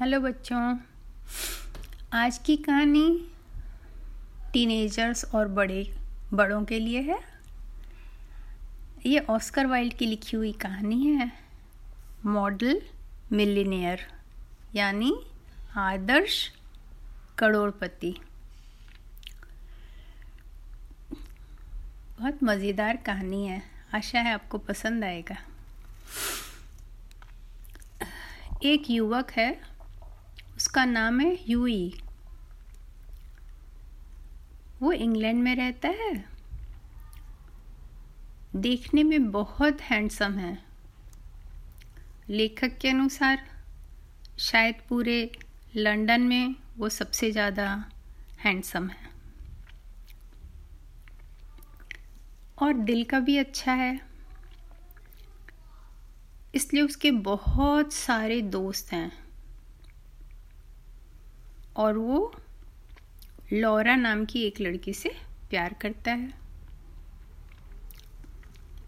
Hello बच्चों, आज की कहानी टीनेजर्स और बड़े, बड़ों के लिए है। ये ऑस्कर वाइल्ड की लिखी हुई कहानी है। मॉडल मिलीनियर, यानी आदर्श करोड़पति। बहुत मज़ेदार कहानी है। आशा है आपको पसंद आएगा। एक युवक है उसका नाम है यूई। वो इंग्लैंड में रहता है। देखने में बहुत हैंडसम है। लेखक के अनुसार, शायद पूरे लंदन में वो सबसे ज़्यादा हैंडसम है। और दिल का भी अच्छा है। इसलिए उसके बहुत सारे दोस्त हैं। और वो लॉरा नाम की एक लड़की से प्यार करता है।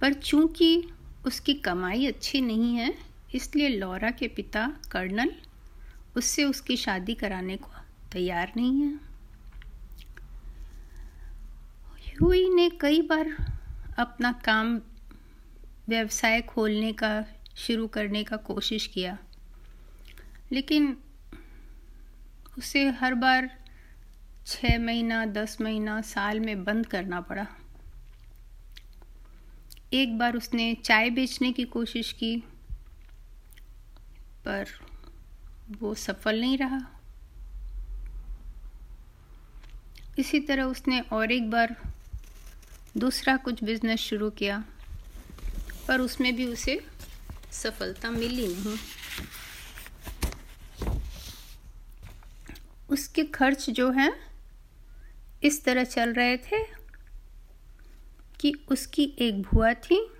पर चूँकि उसकी कमाई अच्छी नहीं है, इसलिए लॉरा के पिता कर्नल उससे उसकी शादी कराने को तैयार नहीं है। हुई ने कई बार अपना काम व्यवसाय खोलने का, शुरू करने का कोशिश किया, लेकिन उसे हर बार छः महीना, दस महीना, साल में बंद करना पड़ा। एक बार उसने चाय बेचने की कोशिश की, पर वो सफल नहीं रहा। इसी तरह उसने और एक बार दूसरा कुछ बिज़नेस शुरू किया, पर उसमें भी उसे सफलता मिली नहीं। उसके खर्च जो हैं, इस तरह चल रहे थे कि उसकी एक भुआ थी,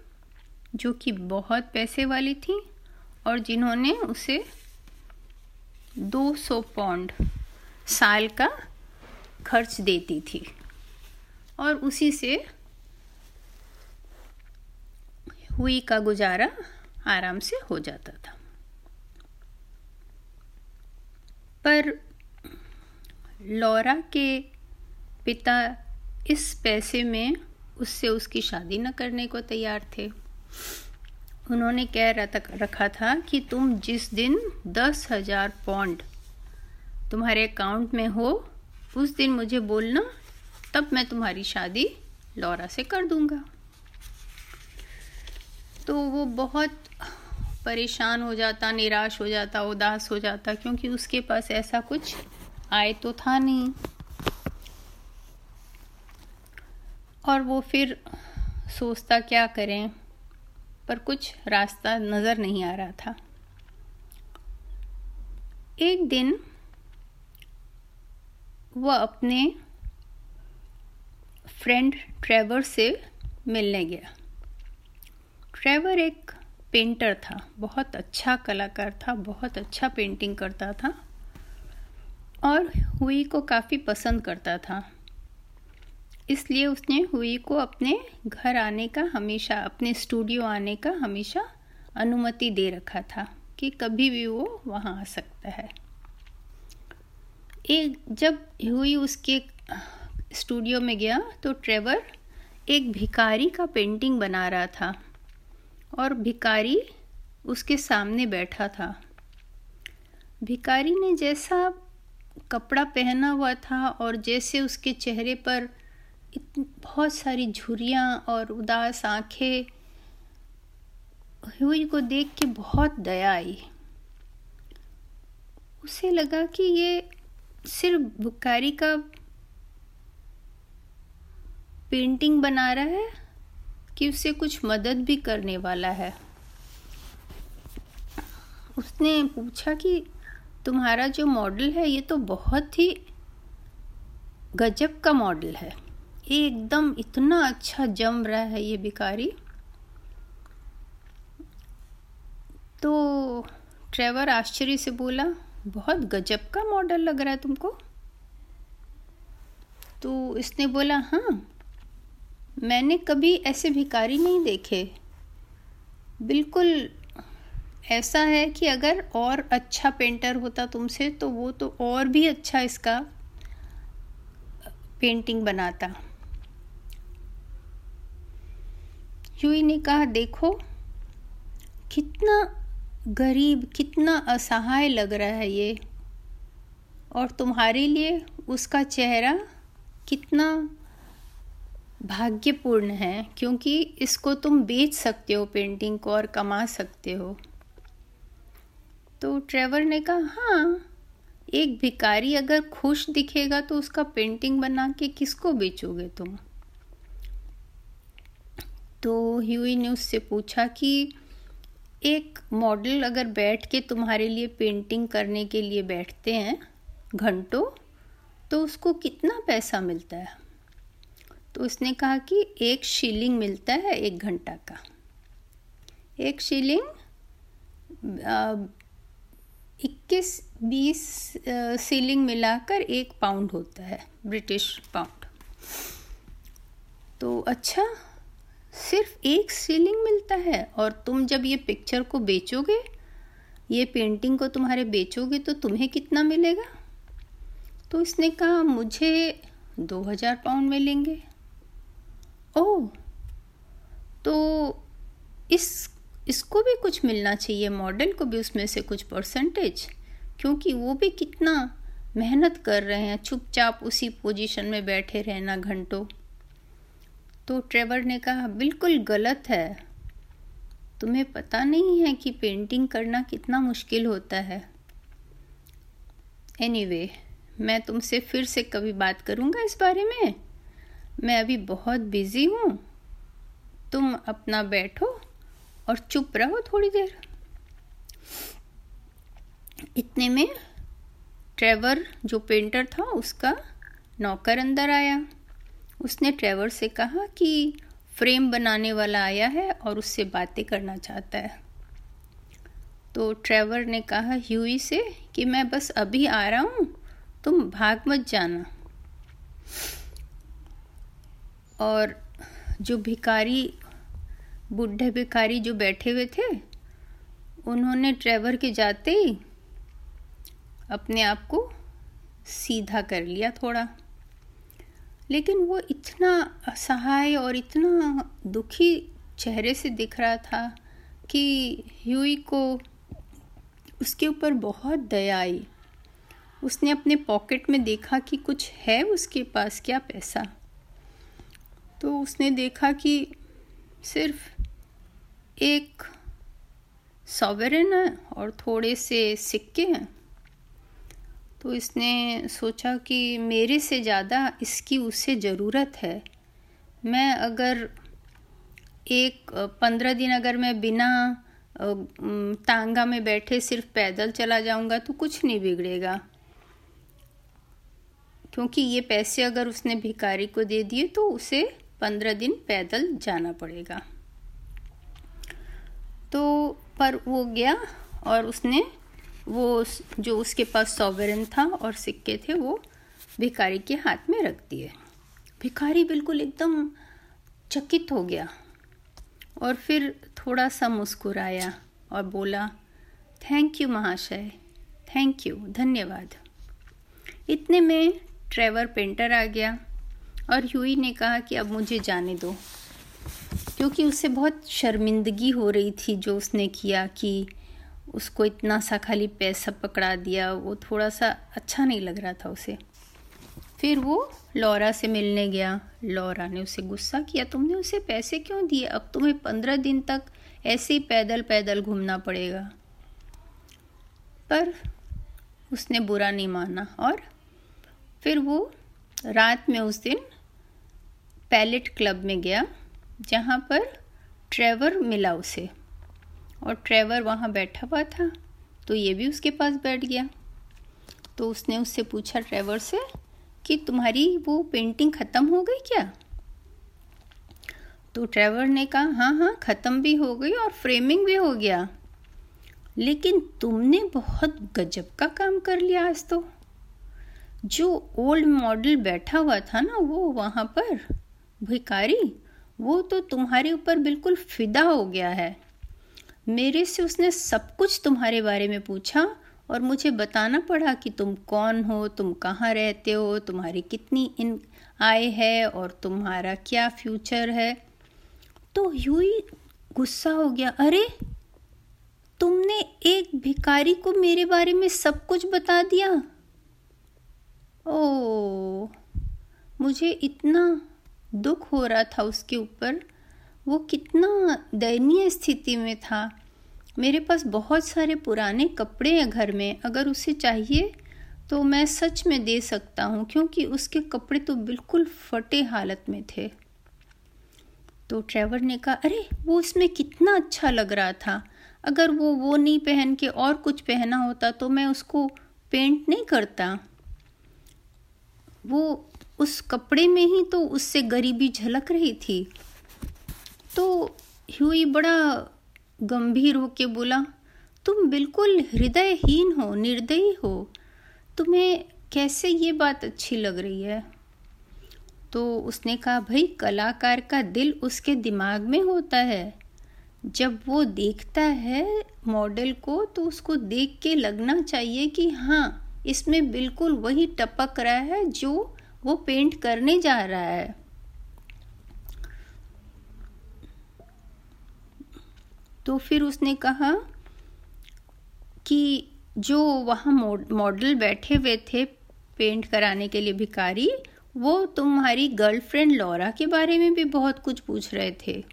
जो कि बहुत पैसे वाली थी और जिन्होंने उसे 200 पाउंड साल का खर्च देती थी। और उसी से हुई का गुजारा आराम से हो जाता था। पर लौरा के पिता इस पैसे में उससे उसकी शादी न करने को तैयार थे। उन्होंने कह रखा था कि तुम जिस दिन दस हज़ार पौंड तुम्हारे अकाउंट में हो, उस दिन मुझे बोलना, तब मैं तुम्हारी शादी लौरा से कर दूँगा। तो वो बहुत परेशान हो जाता, निराश हो जाता, उदास हो जाता, क्योंकि उसके पास ऐसा कुछ आए तो था नहीं। और वो फिर सोचता, क्या करें? पर कुछ रास्ता नज़र नहीं आ रहा था। एक दिन वह अपने फ्रेंड ट्रेवर से मिलने गया। ट्रेवर एक पेंटर था, बहुत अच्छा कलाकार था, बहुत अच्छा पेंटिंग करता था। और हुई को काफ़ी पसंद करता था। इसलिए उसने हुई को अपने घर आने का हमेशा, अपने स्टूडियो आने का हमेशा अनुमति दे रखा था कि कभी भी वो वहाँ आ सकता है। एक, जब हुई उसके स्टूडियो में गया तो ट्रेवर एक भिकारी का पेंटिंग बना रहा था और भिकारी उसके सामने बैठा था। भिकारी ने जैसा कपड़ा पहना हुआ था और जैसे उसके चेहरे पर बहुत सारी झुरियाँ और उदास आँखें, हुई को देख के बहुत दया आई। उसे लगा कि ये सिर्फ़ बुकारी का पेंटिंग बना रहा है कि उसे कुछ मदद भी करने वाला है। उसने पूछा कि तुम्हारा जो मॉडल है, ये तो बहुत ही गजब का मॉडल है। ये एकदम इतना अच्छा जम रहा है ये भिकारी तो ट्रेवर आश्चर्य से बोला, बहुत गजब का मॉडल लग रहा है तुमको? तो इसने बोला हाँ मैंने कभी ऐसे भिकारी नहीं देखे। बिल्कुल ऐसा है कि अगर और अच्छा पेंटर होता तुमसे तो वो तो और भी अच्छा इसका पेंटिंग बनाता। यूई ने कहा, देखो, कितना गरीब, कितना असहाय लग रहा है ये। और तुम्हारे लिए उसका चेहरा कितना भाग्यपूर्ण है, क्योंकि इसको तुम बेच सकते हो पेंटिंग को और कमा सकते हो। तो ट्रेवर ने कहा हाँ एक भिकारी अगर खुश दिखेगा तो उसका पेंटिंग बना के किसको बेचोगे तुम? तो ह्यूई ने उससे पूछा कि, एक मॉडल अगर बैठ के तुम्हारे लिए पेंटिंग करने के लिए बैठते हैं घंटों तो उसको कितना पैसा मिलता है? तो उसने कहा कि, एक शीलिंग मिलता है एक घंटा का। एक शीलिंग इक्कीस, बीस सीलिंग मिलाकर एक पाउंड होता है, ब्रिटिश पाउंड। तो अच्छा सिर्फ़ एक सीलिंग मिलता है और तुम जब ये पिक्चर को बेचोगे, ये पेंटिंग को तुम्हारे बेचोगे तो तुम्हें कितना मिलेगा? तो इसने कहा, मुझे दो हज़ार पाउंड मिलेंगे। ओह तो इस इसको भी कुछ मिलना चाहिए मॉडल को भी उसमें से कुछ परसेंटेज क्योंकि वो भी कितना मेहनत कर रहे हैं। चुपचाप उसी पोजीशन में बैठे रहना घंटों। तो ट्रेवर ने कहा बिल्कुल गलत है। तुम्हें पता नहीं है कि पेंटिंग करना कितना मुश्किल होता है। एनीवे anyway, मैं तुमसे फिर से कभी बात करूँगा इस बारे में? मैं अभी बहुत बिज़ी हूँ। तुम अपना बैठो। और चुप रहो थोड़ी देर। इतने में ट्रेवर, जो पेंटर था, उसका नौकर अंदर आया। उसने ट्रेवर से कहा कि फ्रेम बनाने वाला आया है और उससे बातें करना चाहता है। तो ट्रेवर ने कहा ह्यूई से कि मैं बस अभी आ रहा हूँ, तुम भाग मत जाना। और जो भिकारी बुढ़े भिखारी जो बैठे हुए थे, उन्होंने ट्रेवर के जाते ही अपने आप को सीधा कर लिया थोड़ा। लेकिन वो इतना असहाय और इतना दुखी चेहरे से दिख रहा था कि ह्यूई को उसके ऊपर बहुत दया आई। उसने अपने पॉकेट में देखा कि कुछ है उसके पास, क्या पैसा? तो उसने देखा कि सिर्फ़ एक सॉवेरन है और थोड़े से सिक्के हैं। तो इसने सोचा कि मेरे से ज़्यादा इसकी उसे ज़रूरत है। मैं अगर एक, पंद्रह दिन अगर मैं बिना तांगा में बैठे सिर्फ़ पैदल चला जाऊँगा तो कुछ नहीं बिगड़ेगा। क्योंकि ये पैसे अगर उसने भिकारी को दे दिए तो उसे पंद्रह दिन पैदल जाना पड़ेगा। तो पर वो गया और उसने वो जो उसके पास सॉवरन था और सिक्के थे, वो भिखारी के हाथ में रख दिए। भिखारी बिल्कुल एकदम चकित हो गया और फिर थोड़ा सा मुस्कुराया और बोला थैंक यू महाशय थैंक यू धन्यवाद। इतने में ट्रेवर पेंटर आ गया और ह्यूई ने कहा कि, अब मुझे जाने दो। क्योंकि उसे बहुत शर्मिंदगी हो रही थी जो उसने किया कि उसको इतना सा खाली पैसा पकड़ा दिया, वो थोड़ा सा अच्छा नहीं लग रहा था उसे। फिर वो लौरा से मिलने गया। लौरा ने उसे गुस्सा किया, तुमने उसे पैसे क्यों दिए? अब तुम्हें पंद्रह दिन तक ऐसे ही पैदल पैदल घूमना पड़ेगा। पर उसने बुरा नहीं माना और फिर वो रात में उस दिन पैलेट क्लब में गया। जहाँ पर ट्रेवर मिला उसे। और ट्रेवर वहाँ बैठा हुआ था तो ये भी उसके पास बैठ गया। तो उसने उससे पूछा ट्रेवर से कि तुम्हारी वो पेंटिंग ख़त्म हो गई क्या? तो ट्रेवर ने कहा हाँ हाँ ख़त्म भी हो गई और फ्रेमिंग भी हो गया। लेकिन तुमने बहुत गजब का काम कर लिया आज तो। जो ओल्ड मॉडल बैठा हुआ था ना, वो वहाँ पर भिकारी वो तो तुम्हारे ऊपर बिल्कुल फिदा हो गया है। मेरे से उसने सब कुछ तुम्हारे बारे में पूछा और मुझे बताना पड़ा कि तुम कौन हो, तुम कहाँ रहते हो, तुम्हारी कितनी इन आय है और तुम्हारा क्या फ्यूचर है। तो यूँ ही गुस्सा हो गया। अरे, तुमने एक भिकारी को मेरे बारे में सब कुछ बता दिया? ओ मुझे इतना दुख हो रहा था उसके ऊपर। वो कितना दयनीय स्थिति में था। मेरे पास बहुत सारे पुराने कपड़े हैं घर में, अगर उसे चाहिए तो मैं सच में दे सकता हूँ, क्योंकि उसके कपड़े तो बिल्कुल फटे हालत में थे। तो ट्रेवर ने कहा, अरे, वो इसमें कितना अच्छा लग रहा था। अगर वो वो नहीं पहन के और कुछ पहना होता तो मैं उसको पेंट नहीं करता। वो उस कपड़े में ही तो उससे गरीबी झलक रही थी। तो ह्यूई बड़ा गंभीर होके बोला, तुम बिल्कुल हृदयहीन हो, निर्दयी हो। तुम्हें कैसे ये बात अच्छी लग रही है? तो उसने कहा, भाई, कलाकार का दिल उसके दिमाग में होता है। जब वो देखता है मॉडल को तो उसको देख के लगना चाहिए कि हाँ इसमें बिल्कुल वही टपक रहा है जो वो पेंट करने जा रहा है। तो फिर उसने कहा कि जो वहाँ मॉडल बैठे हुए थे पेंट कराने के लिए भिकारी वो तुम्हारी गर्लफ्रेंड लॉरा के बारे में भी बहुत कुछ पूछ रहे थे।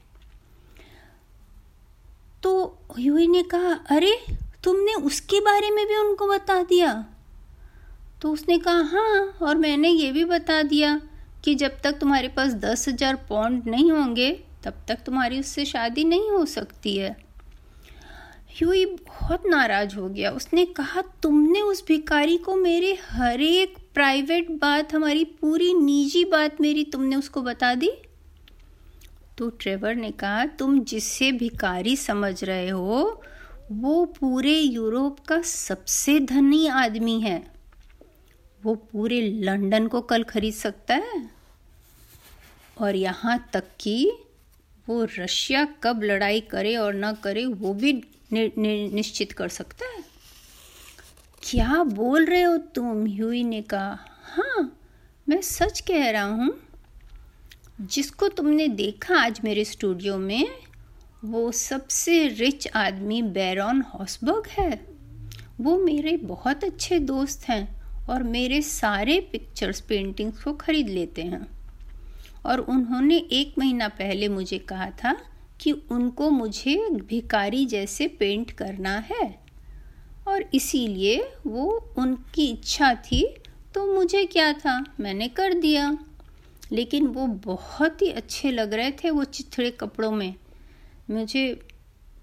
तो ह्यूई ने कहा, अरे, तुमने उसके बारे में भी उनको बता दिया? तो उसने कहा हाँ और मैंने ये भी बता दिया कि जब तक तुम्हारे पास दस हज़ार पौंड नहीं होंगे, तब तक तुम्हारी उससे शादी नहीं हो सकती है। ह्यूई बहुत नाराज़ हो गया। उसने कहा, तुमने उस भिकारी को मेरे हर एक प्राइवेट बात, हमारी पूरी निजी बात मेरी तुमने उसको बता दी? तो ट्रेवर ने कहा, तुम जिससे भिकारी समझ रहे हो, वो पूरे यूरोप का सबसे धनी आदमी है। वो पूरे लंदन को कल खरीद सकता है? और यहाँ तक कि वो रशिया कब लड़ाई करे और ना करे वो भी नि, नि, निश्चित कर सकता है। क्या बोल रहे हो तुम? ह्यूई ने कहा हाँ मैं सच कह रहा हूँ जिसको तुमने देखा आज मेरे स्टूडियो में वो सबसे रिच आदमी बैरॉन हॉसबर्ग है। वो मेरे बहुत अच्छे दोस्त हैं। और मेरे सारे पिक्चर्स पेंटिंग्स को खरीद लेते हैं। और उन्होंने एक महीना पहले मुझे कहा था कि उनको मुझे भिकारी जैसे पेंट करना है। और इसीलिए वो उनकी इच्छा थी तो मुझे क्या था? मैंने कर दिया। लेकिन वो बहुत ही अच्छे लग रहे थे वो चिथड़े कपड़ों में। मुझे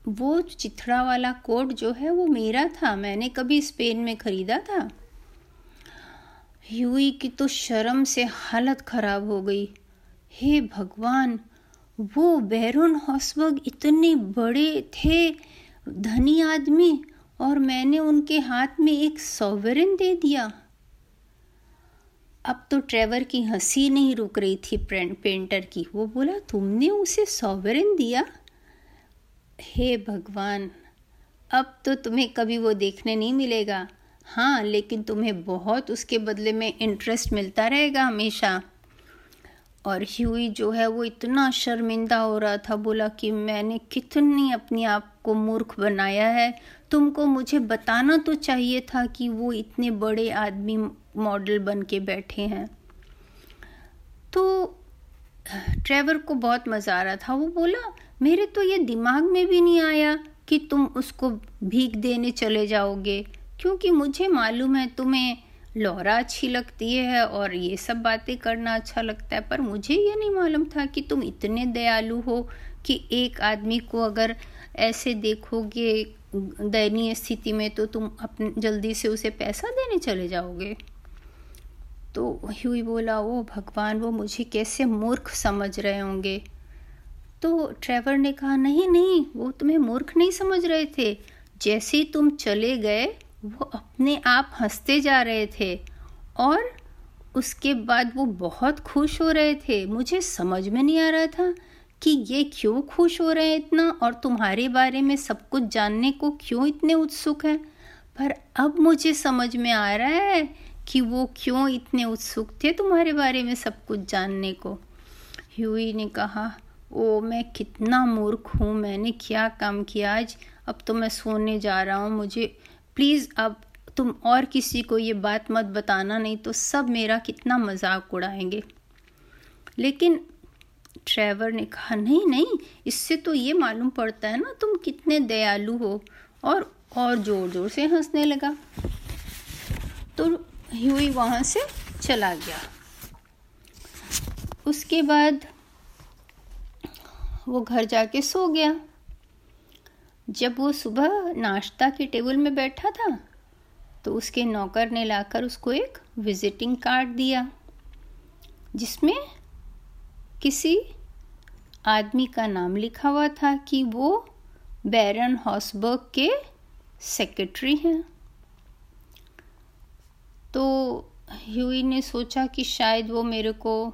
वो चिथड़ा वाला कोट जो है वो मेरा था। मैंने कभी स्पेन में ख़रीदा था। ह्यूई की तो शर्म से हालत ख़राब हो गई। हे भगवान, वो बैरोन हॉसबर्ग इतने बड़े थे, धनी आदमी, और मैंने उनके हाथ में एक सॉवरिन दे दिया। अब तो ट्रेवर की हँसी नहीं रुक रही थी पेंटर की। वो बोला, तुमने उसे सॉवरिन दिया? हे भगवान, अब तो तुम्हें कभी वो देखने नहीं मिलेगा। हाँ लेकिन तुम्हें बहुत उसके बदले में इंटरेस्ट मिलता रहेगा हमेशा। और ह्यूई जो है, वो इतना शर्मिंदा हो रहा था, बोला कि मैंने कितनी अपने आप को मूर्ख बनाया है। तुमको मुझे बताना तो चाहिए था कि वो इतने बड़े आदमी मॉडल बन के बैठे हैं। तो ट्रेवर को बहुत मज़ा आ रहा था। वो बोला, मेरे तो ये दिमाग में भी नहीं आया कि तुम उसको भीख देने चले जाओगे। क्योंकि मुझे मालूम है तुम्हें लौरा अच्छी लगती है और ये सब बातें करना अच्छा लगता है, पर मुझे ये नहीं मालूम था कि तुम इतने दयालु हो कि एक आदमी को अगर ऐसे देखोगे दयनीय स्थिति में तो तुम अपने जल्दी से उसे पैसा देने चले जाओगे। तो ह्यूई बोला वो भगवान, वो मुझे कैसे मूर्ख समझ रहे होंगे? तो ट्रेवर ने कहा, नहीं नहीं, वो तुम्हें मूर्ख नहीं समझ रहे थे। जैसे ही तुम चले गए वो अपने आप हँसते जा रहे थे और उसके बाद वो बहुत खुश हो रहे थे। मुझे समझ में नहीं आ रहा था कि ये क्यों खुश हो रहे हैं इतना और तुम्हारे बारे में सब कुछ जानने को क्यों इतने उत्सुक हैं? पर अब मुझे समझ में आ रहा है कि वो क्यों इतने उत्सुक थे तुम्हारे बारे में सब कुछ जानने को। ह्यूई ने कहा, ओ, मैं कितना मूर्ख हूँ, मैंने क्या काम किया आज? अब तो मैं सोने जा रहा हूँ, मुझे प्लीज़ अब तुम और किसी को ये बात मत बताना, नहीं तो सब मेरा कितना मज़ाक उड़ाएँगे। लेकिन ट्रेवर ने कहा, नहीं नहीं, इससे तो ये मालूम पड़ता है ना, तुम कितने दयालु हो। और और ज़ोर ज़ोर से हंसने लगा। तो ह्यूई वहाँ से चला गया। उसके बाद वो घर जाके सो गया। जब वो सुबह नाश्ता के टेबल में बैठा था तो उसके नौकर ने लाकर उसको एक विजिटिंग कार्ड दिया, जिसमें किसी आदमी का नाम लिखा हुआ था कि वो बैरन हॉसबर्ग के सेक्रेटरी हैं। तो ह्यूई ने सोचा कि शायद वो मेरे को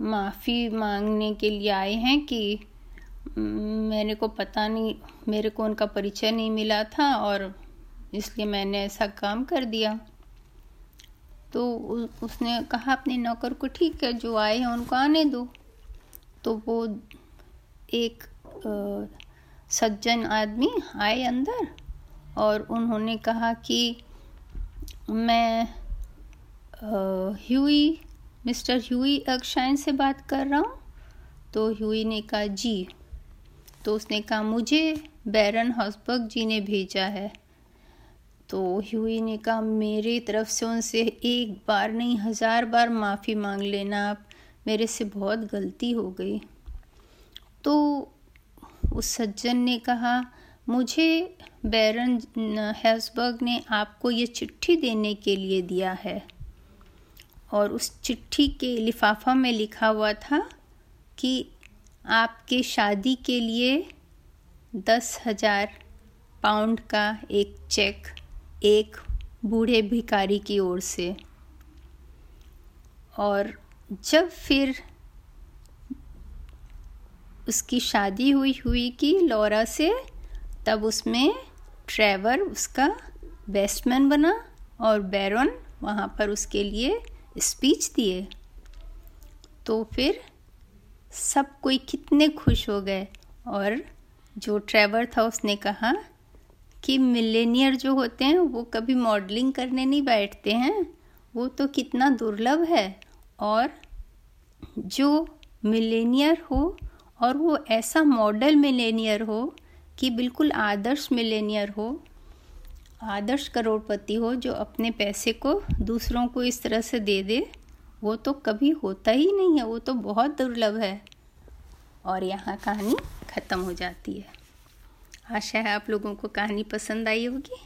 माफ़ी मांगने के लिए आए हैं कि मेरे को पता नहीं, मेरे को उनका परिचय नहीं मिला था और इसलिए मैंने ऐसा काम कर दिया। तो उसने कहा, अपने नौकर को ठीक है, जो आए हैं उनको आने दो। तो वो एक सज्जन आदमी आए अंदर और उन्होंने कहा कि मैं ह्यूई, मिस्टर ह्यूई अक्षाइन से बात कर रहा हूँ। तो ह्यूई ने कहा, जी। तो उसने कहा, मुझे बैरन हॉस्बर्ग जी ने भेजा है। तो ह्यूई ने कहा, मेरी तरफ़ से उनसे एक बार नहीं, हज़ार बार माफ़ी मांग लेना, आप मेरे से बहुत गलती हो गई। तो उस सज्जन ने कहा, मुझे बैरन हेल्सबर्ग ने आपको ये चिट्ठी देने के लिए दिया है। और उस चिट्ठी के लिफाफा में लिखा हुआ था कि आपके शादी के लिए दस हज़ार पाउंड का एक चेक एक बूढ़े भिकारी की ओर से। और जब फिर उसकी शादी हुई हुई की लौरा से, तब उसमें ट्रेवर उसका बेस्टमैन बना और बैरन वहाँ पर उसके लिए स्पीच दिए। तो फिर सब कोई कितने खुश हो गए। और जो ट्रेवर था, उसने कहा कि मिलेनियर जो होते हैं, वो कभी मॉडलिंग करने नहीं बैठते हैं। वो तो कितना दुर्लभ है। और जो मिलेनियर हो, और वो ऐसा मॉडल मिलेनियर हो कि बिल्कुल आदर्श मिलेनियर हो, आदर्श करोड़पति हो, जो अपने पैसे को दूसरों को इस तरह से दे दे वो तो कभी होता ही नहीं है, वो तो बहुत दुर्लभ है। और यहाँ कहानी ख़त्म हो जाती है। आशा है आप लोगों को कहानी पसंद आई होगी।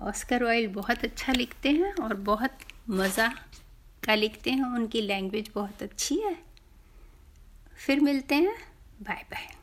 ऑस्कर वाइल बहुत अच्छा लिखते हैं और बहुत मज़ा का लिखते हैं, उनकी लैंग्वेज बहुत अच्छी है। फिर मिलते हैं। Bye bye